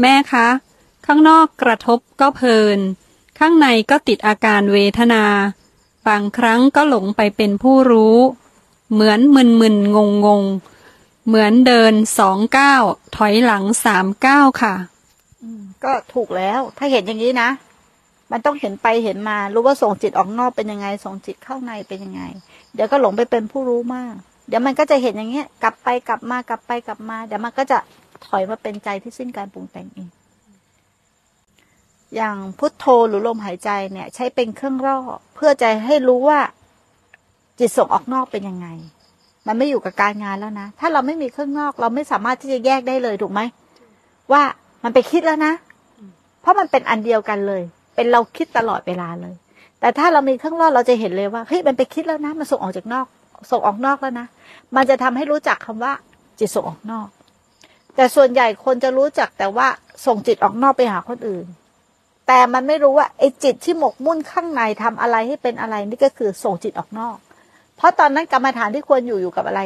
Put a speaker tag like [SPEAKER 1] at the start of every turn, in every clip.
[SPEAKER 1] แม่คะ ข้างนอกกระทบก็เพลิน ข้างในก็ติดอาการเวทนา บางครั้งก็หลงไปเป็นผู้รู้ เหมือนมึนมึนงงงงเหมือนเดินสองก้าวถอยหลังสามก้าวค่ะ
[SPEAKER 2] ก็ถูกแล้ว ถ้าเห็นอย่างนี้นะ มันต้องเห็นไปเห็นมา รู้ว่าส่งจิตออกนอกเป็นยังไง ส่งจิตเข้าในเป็นยังไง เดี๋ยวก็หลงไปเป็นผู้รู้มาก เดี๋ยวมันก็จะเห็นอย่างเงี้ย กลับไปกลับมากลับไปกลับมา เดี๋ยวมันก็จะ ถอยมาเป็นใจที่สิ้นการปรุงแต่งเอง อย่างพุทโธหรือลมหายใจเนี่ย ใช้เป็นเครื่องร่อเพื่อใจให้รู้ว่าจิตส่งออกนอกเป็นยังไง มันไม่อยู่กับการงานแล้วนะ ถ้าเราไม่มีเครื่องนอก เราไม่สามารถที่จะแยกได้เลยถูกไหม ว่ามันไปคิดแล้วนะ เพราะมันเป็นอันเดียวกันเลย เป็นเราคิดตลอดเวลาเลย แต่ถ้าเรามีเครื่องร่อเราจะเห็นเลยว่าเฮ้ยมันไปคิดแล้วนะ มันส่งออกจากนอก ส่งออกนอกแล้วนะ มันจะทำให้รู้จักคำว่า จิตส่งออกนอก แต่ส่วนใหญ่คนจะรู้จักแต่ว่าส่งจิตออกนอกไปหาคนอื่น แต่มันไม่รู้ว่าไอ้จิตที่หมกมุ่นข้างในทำอะไรให้เป็นอะไรนี่ก็คือส่งจิตออกนอก เพราะตอนนั้นกรรมฐานที่ควรอยู่อยู่กับอะไร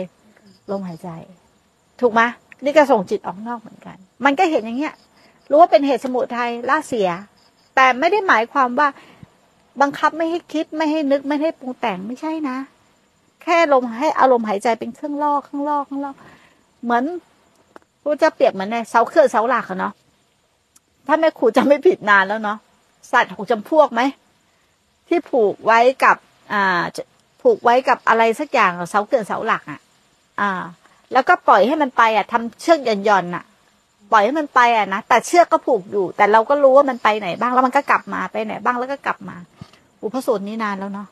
[SPEAKER 2] ลมหายใจ ถูกไหมนี่ก็ส่งจิตออกนอกเหมือนกัน มันก็เห็นอย่างเงี้ย รู้ว่าเป็นเหตุสมุทัยล่าเสีย แต่ไม่ได้หมายความว่าบังคับไม่ให้คิดไม่ให้นึกไม่ให้ปรุงแต่งไม่ใช่นะ แค่ลมให้อารมณ์หายใจเป็นเครื่องล่อเครื่องล่อเครื่องล่อเหมือน พระเจะเปรียบเหมือนในเสาเครื่องเสาหลักอะเนาะถ้าแม่ครูจะไม่ผิดนานแล้วเนาะสัตว์หกจำพวกไหมที่ผูกไว้กับ อ่าผูกไว้กับอะไรสักอย่างเสาเกินเสาหลักอะ อ่า แล้วก็ปล่อยให้มันไปอะทำเชือกหย่อนย่อนอะ ปล่อยให้มันไปอะนะแต่เชือกก็ผูกอยู่ แต่เราก็รู้ว่ามันไปไหนบ้างแล้วมันก็กลับมาไปไหนบ้างแล้วก็กลับมา อุปสูตรนี้นานแล้วเนาะ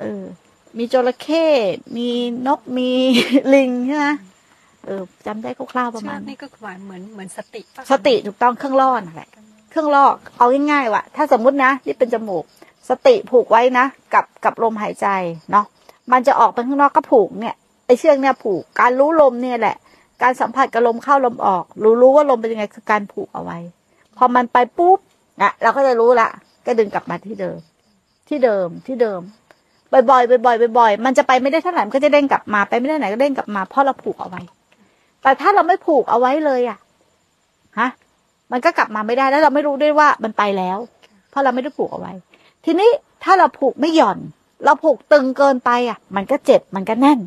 [SPEAKER 2] เออ มีจระเข้มีนกมีลิงใช่ไหม เออจำได้คร่าวๆประ
[SPEAKER 1] เชื
[SPEAKER 2] มา
[SPEAKER 1] อ
[SPEAKER 2] ณ
[SPEAKER 1] กนี่ก็หมายเหมือนเหมือนสติปะคะ
[SPEAKER 2] สติถูกต้องเครื่องล่อนั่นแหละเครื่องล่อเอาง่ายๆว่ะถ้าสมมุตินะนี่เป็นจมูก สติผูกไว้นะกับกับลมหายใจเนาะมันจะออกไปข้างนอกก็ผูกเนี่ยไอเชือกเนี่ยผูกการรู้ลมเนี่ยแหละ การสัมผัสกับลมเข้าลมออกรู้รู้ว่าลมเป็นยังไงคือการผูกเอาไว้ พอมันไปปุ๊บนะเราก็จะรู้ละก็ดึงกลับมาที่เดิม ที่เดิมที่เดิมบ่อยๆบ่อยๆบ่อยๆมันจะไปไม่ได้เท่าไหร่มันก็จะเด้งกลับมาไปไม่ได้ไหนก็เด้งกลับมาเพราะเราผูกเอาไว้ แต่ถ้าเราไม่ผูกเอาไว้เลยอะฮะ มันก็กลับมาไม่ได้แล้วเราไม่รู้ด้วยว่ามันไปแล้ว เพราะเราไม่ได้ผูกเอาไว้ ทีนี้ถ้าเราผูกไม่หย่อน เราผูกตึงเกินไปอะ มันก็เจ็บมันก็แน่น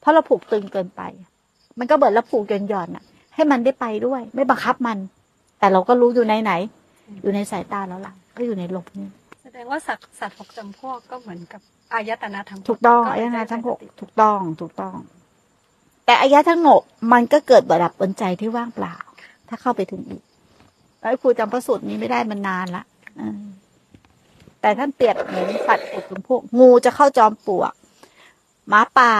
[SPEAKER 2] เพราะเราผูกตึงเกินไป มันก็เหมือนเราผูกหย่อนหย่อนอะ ให้มันได้ไปด้วย ไม่บังคับมัน แต่เราก็รู้อยู่ในไหน อยู่ในสายตาแล้วล่ะ ก็อยู่ในลมนี่
[SPEAKER 1] แสดงว่าสัตว์สัตว์หกจำพวกก็เหมือนกับอายตนะทั้งหมด
[SPEAKER 2] ถูกต้อง
[SPEAKER 1] เล
[SPEAKER 2] อายตนะ
[SPEAKER 1] ได้
[SPEAKER 2] ทั้งหก
[SPEAKER 1] สติ
[SPEAKER 2] ถูกต้องถูกต้อง แต่อายะทั้งหกมันก็เกิดระดับบนใจที่ว่างเปล่า ถ้าเข้าไปถึงอีกแล้วครูจำพระสูตรนี้ไม่ได้มันนานละแต่ท่านเปรียบเหมือนสัตว์อกจำพวกงูจะเข้าจอมปลวกหมาป่า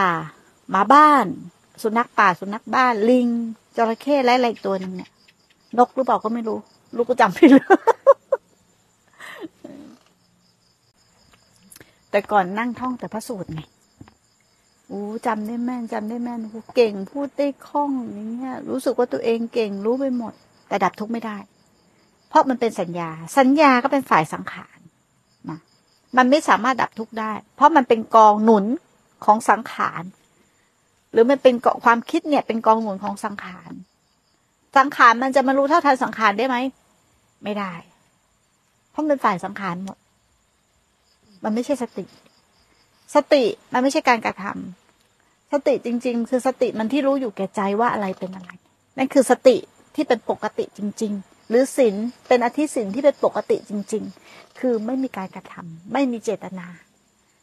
[SPEAKER 2] หมาบ้าน สุนัขป่า สุนัขบ้าน ลิงจระเข้และอะไรอีกตัวหนึ่งเนี่ย นกหรือเปล่าก็ไม่รู้ ลูกก็จำไม่รู้แต่ก่อนนั่งท่องแต่พระสูตรไง อ้จำได้แม่นจำได้แม่นเก่งพูดได้คล่องอย่างเงี้ย รู้สึกว่าตัวเองเก่งรู้ไปหมด แต่ดับทุกข์ไม่ได้ เพราะมันเป็นสัญญา สัญญาก็เป็นฝ่ายสังขารนะมันไม่สามารถดับทุกข์ได้ เพราะมันเป็นกองหนุนของสังขาร หรือมันเป็นเกาะความคิดเนี่ย เป็นกองหนุนของสังขาร สังขารมันจะมารู้เท่าทันสังขารได้ไหมไม่ได้ เพราะมันเป็นฝ่ายสังขารหมด มันไม่ใช่สติ สติมันไม่ใช่การกระทำสติจริง ๆ คือสติมันที่รู้อยู่แก่ใจว่าอะไรเป็นอะไร นั่นคือสติที่เป็นปกติจริง ๆ หรือศีลเป็นอธิศีลที่เป็นปกติจริง ๆ คือไม่มีการกระทำไม่มีเจตนา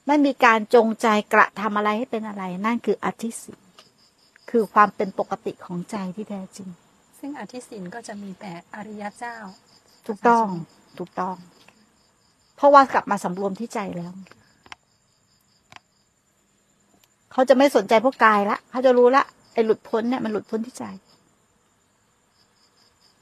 [SPEAKER 2] ไม่มีการจงใจกระทำอะไรให้เป็นอะไร นั่นคืออธิศีลคือความเป็นปกติของใจที่แท้จริง
[SPEAKER 1] ซึ่งอธิศินก็จะมีแต่อริยเจ้า
[SPEAKER 2] ถูกต้องถูกต้อง เพราะว่ากลับมาสำรวมที่ใจแล้ว เขาจะไม่สนใจพวกกายละเขาจะรู้ละไอ้หลุดพ้นเนี่ยมันหลุดพ้นที่ใจ